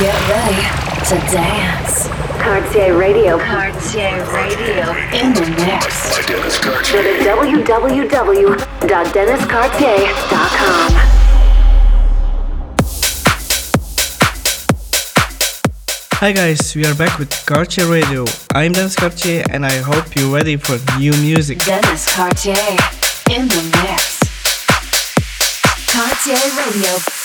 Get ready to dance. Cartier Radio. Cartier Radio. In the mix. Go to www.denniscartier.com. Hi guys, we are back with Cartier Radio. I'm Dennis Cartier and I hope you're ready for new music. Dennis Cartier in the mix. Cartier Radio.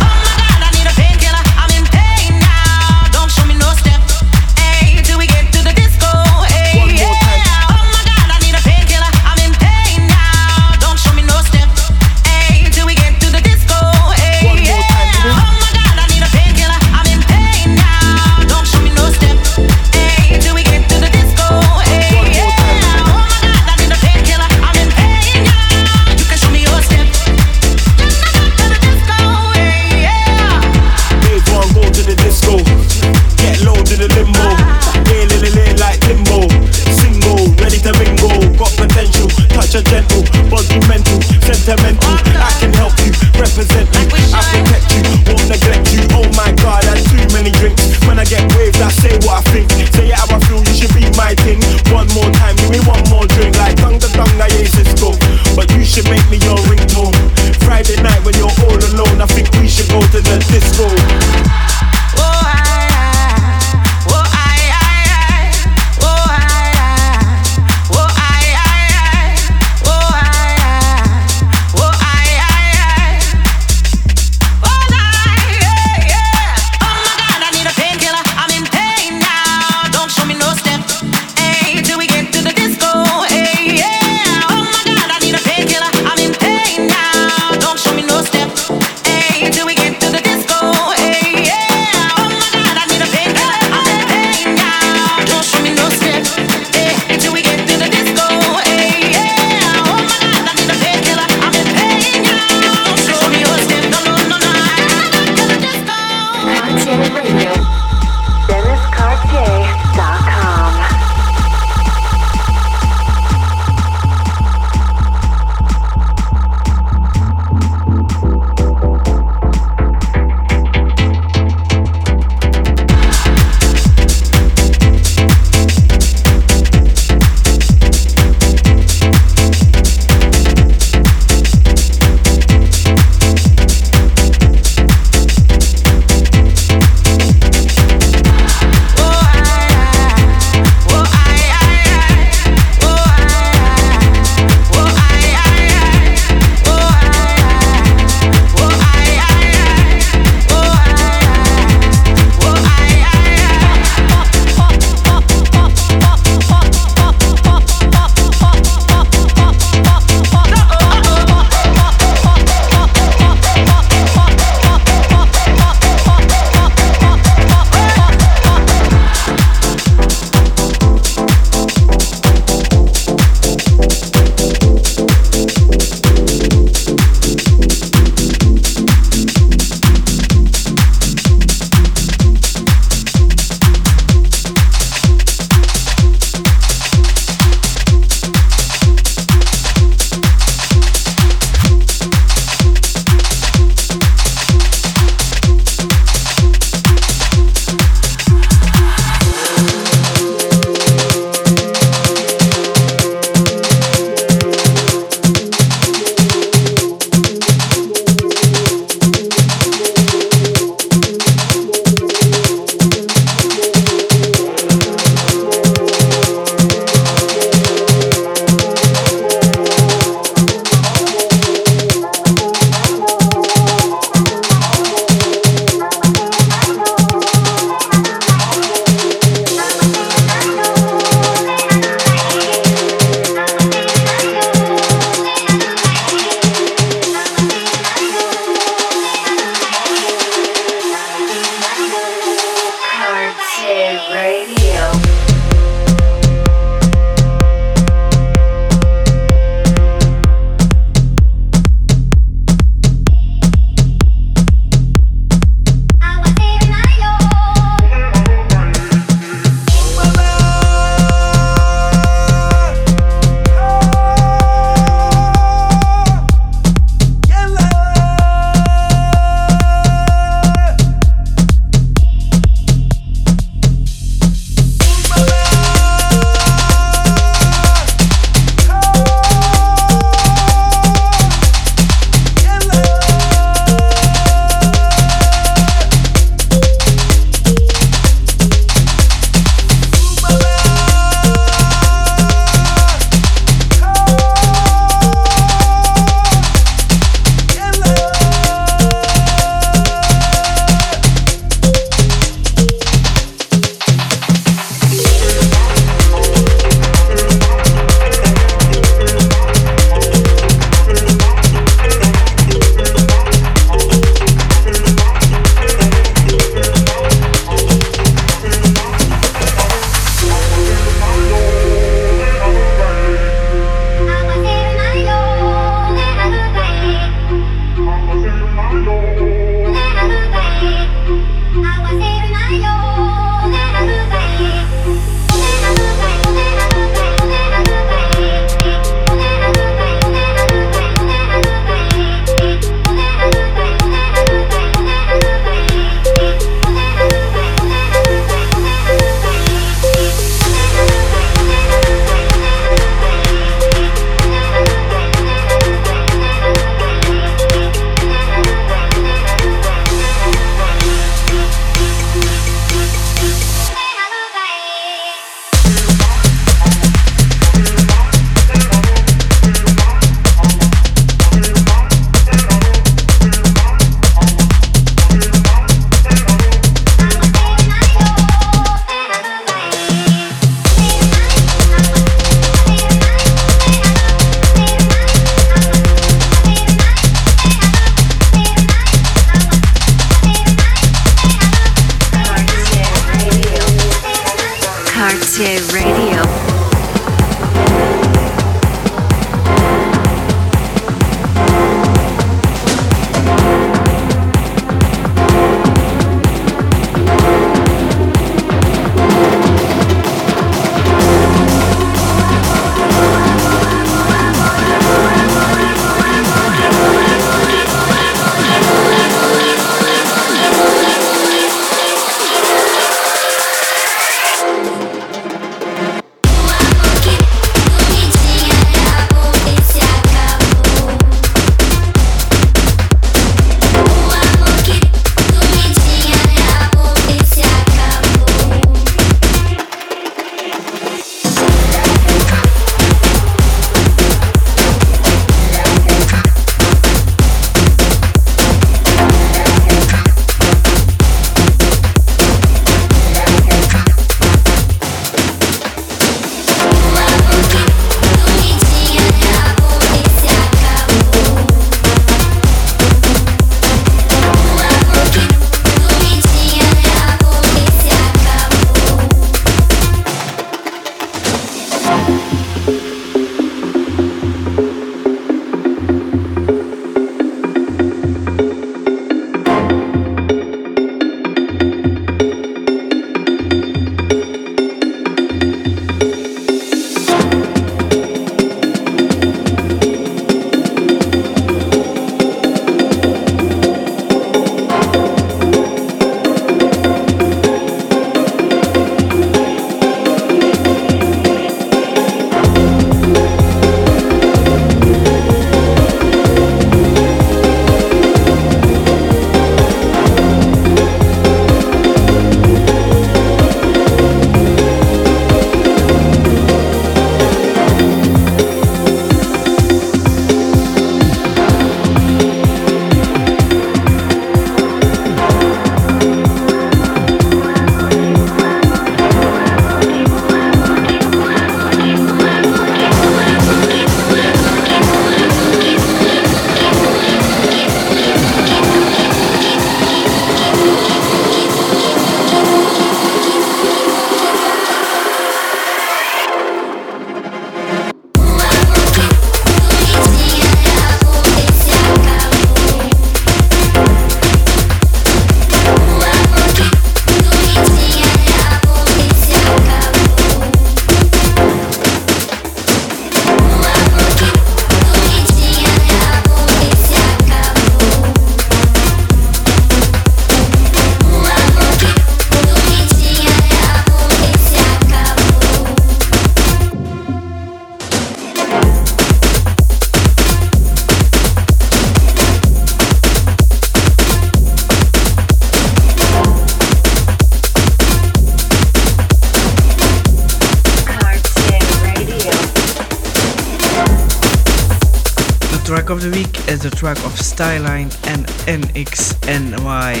track of Styline and NXNY.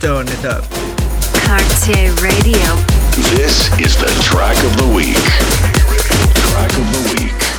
Turn it up. Cartier Radio. This is the track of the week. Track of the week.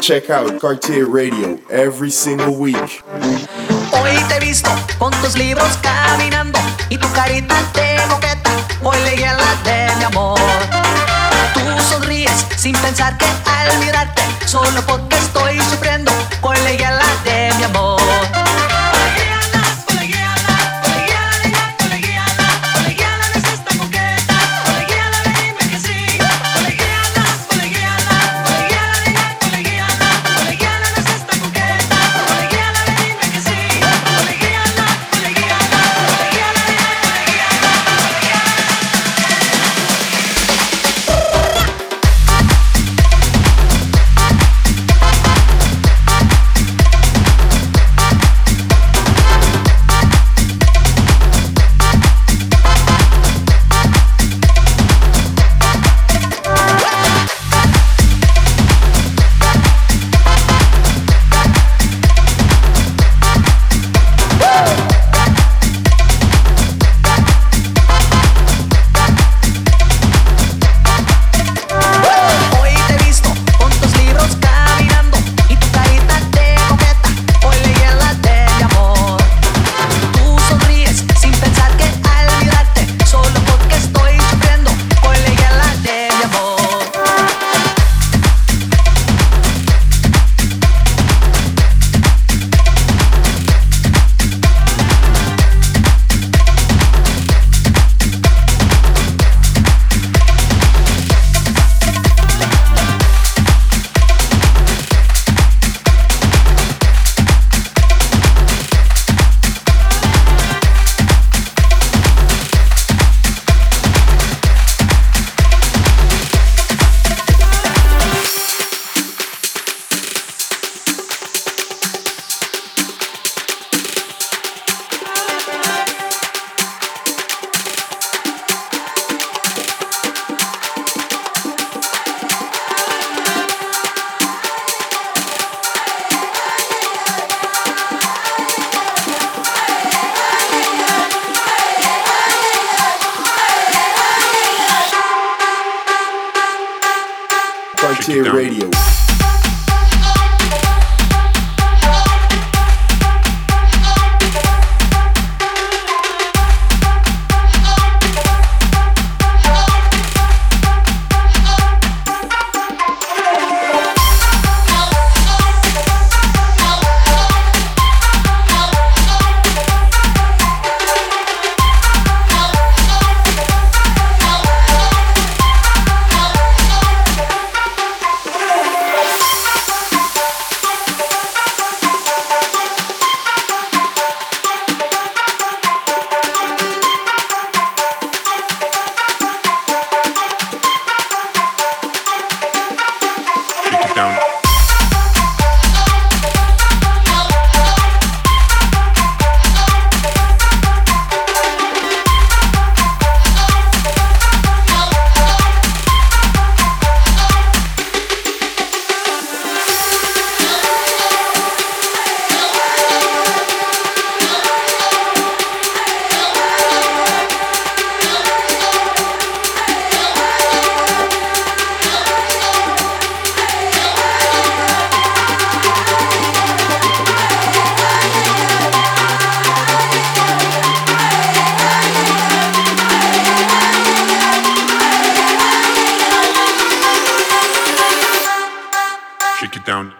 Check out Cartier Radio every single week. Hoy te visto con tus libros caminando y tu carita de moqueta. Hoy leí la de mi amor. Tú sonríes sin pensar que al mirarte, solo porque Radio. Shake it down.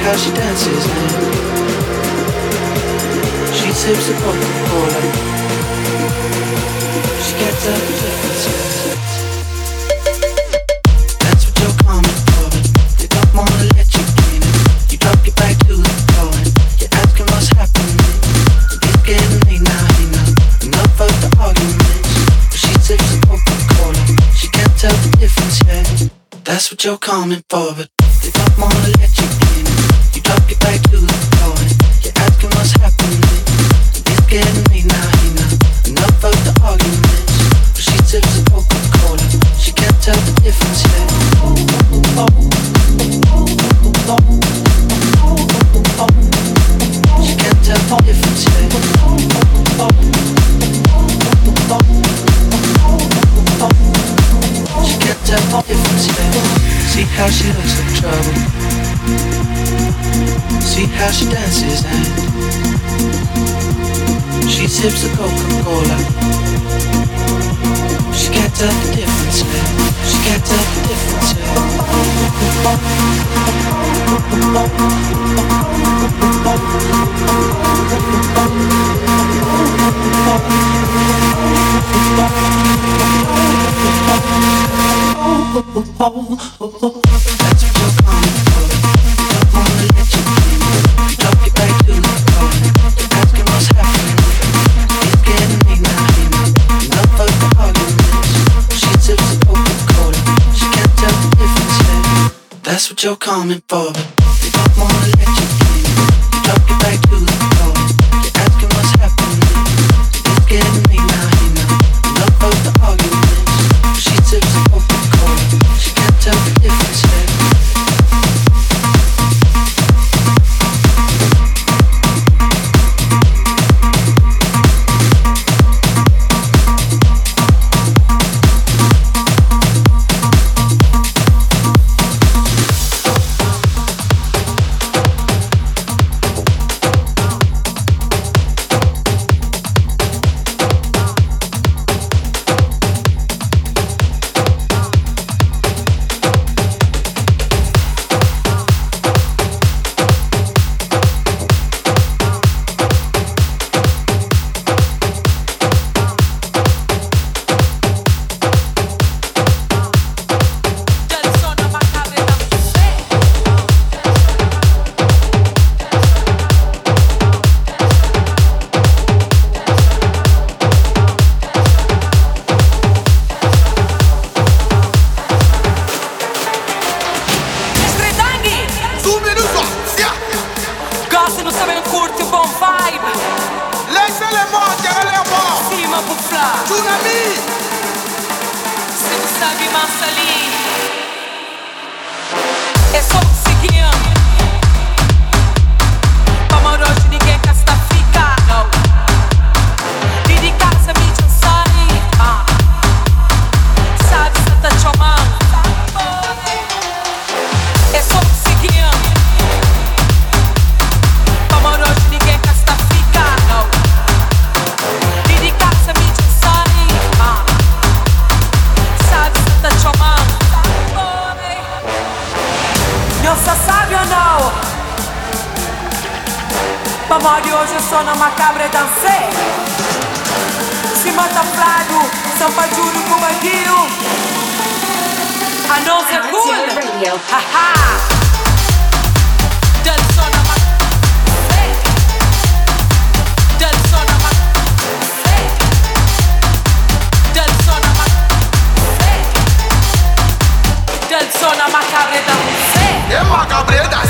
How she dances now. She sips the Coca-Cola. She gets up the difference. That's what you're coming for, they don't wanna let you in. You drop your to the floor and you're asking what's happening. Enough the she. She can't tell the difference yet. That's what you're coming for, but they don't wanna. You back to she dances and she sips the Coca-Cola. She can't tell the difference yet. She can't tell the difference what you're coming for, but they don't wanna let. You championnat. Pra morrer hoje eu sou na macabra dancei. Se mata tá Flávio, Sampa Júlio com Baguio. A não ser cool. Haha. É uma cabreda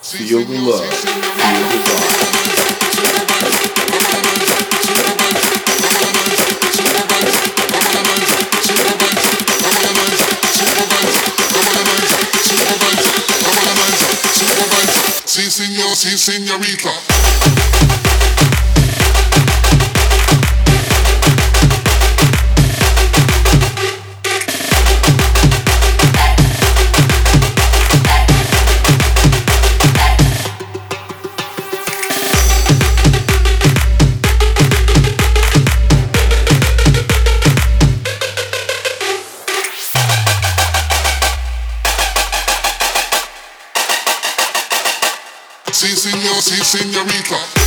Feel the love. Feel the vibe. Sí, señor, sí, señorita. Si, señor, si, señorita.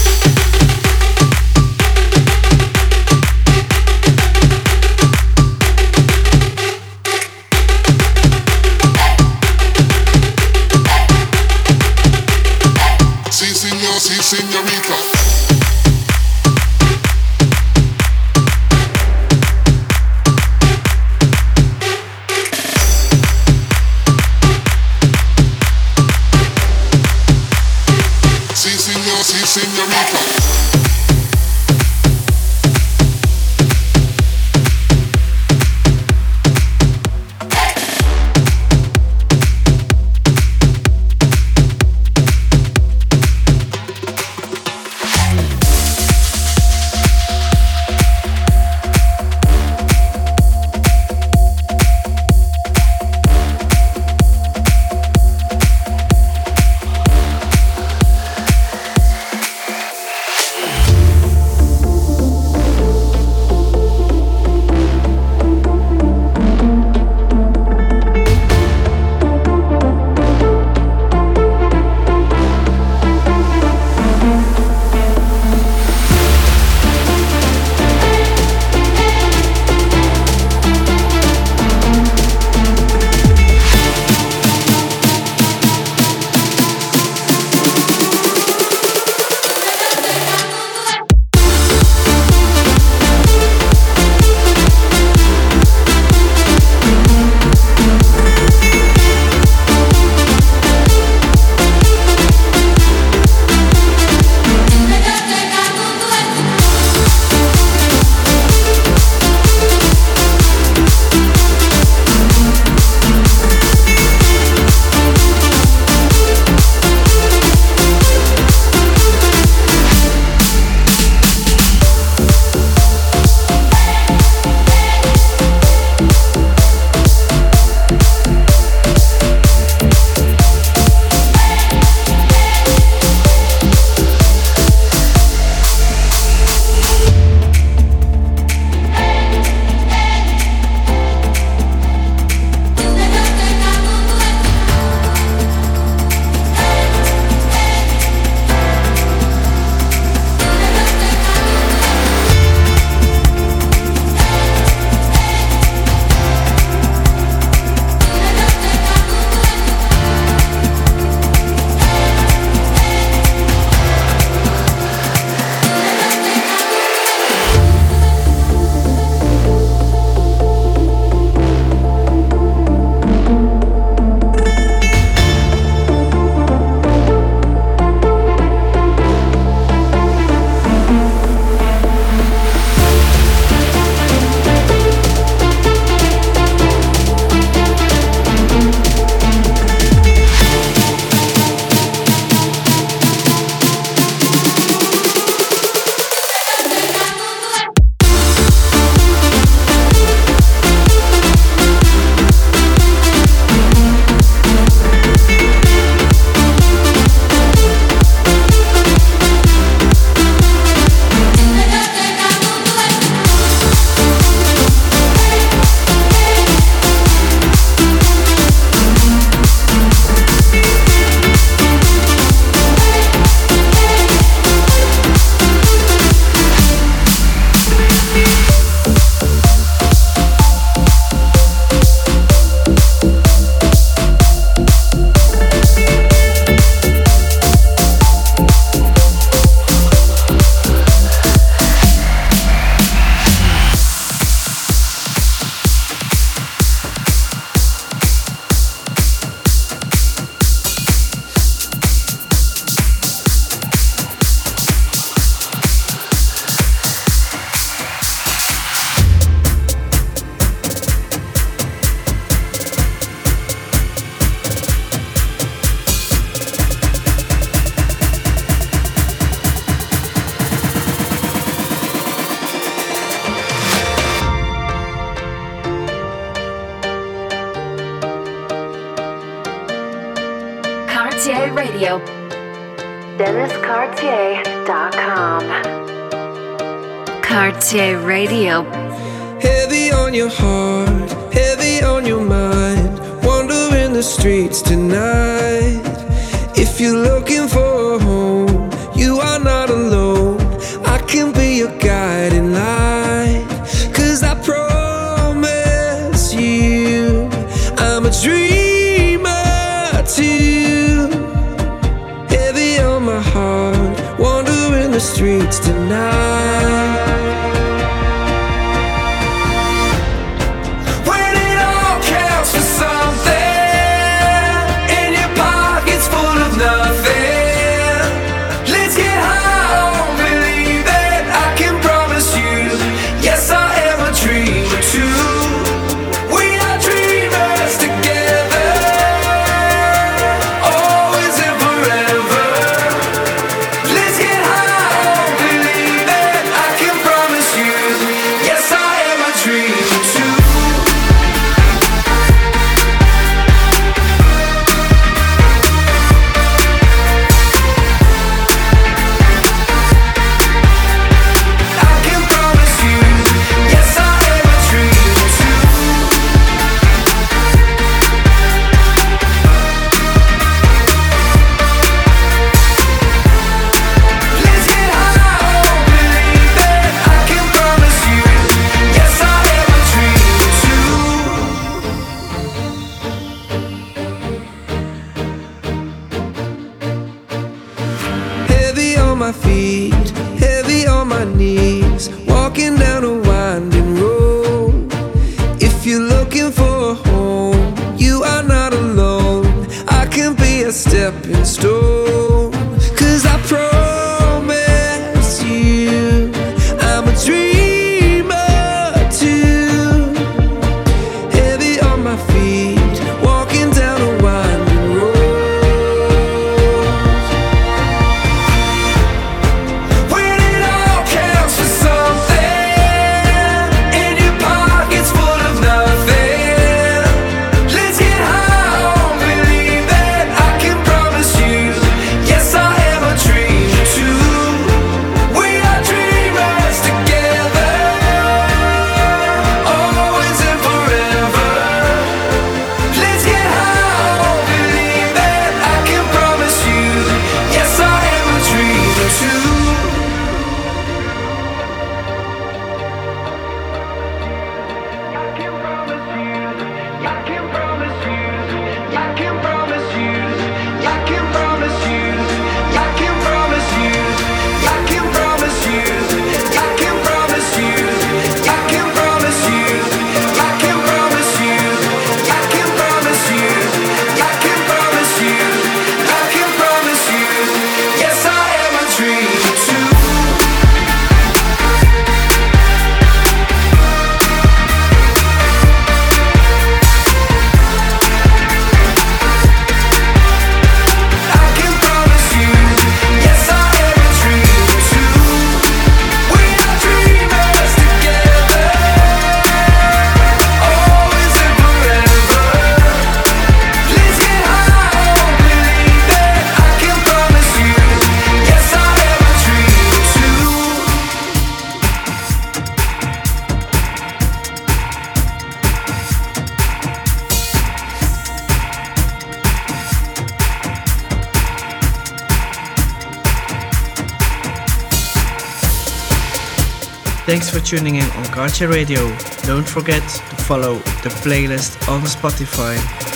Rancher Radio. Don't forget to follow the playlist on Spotify.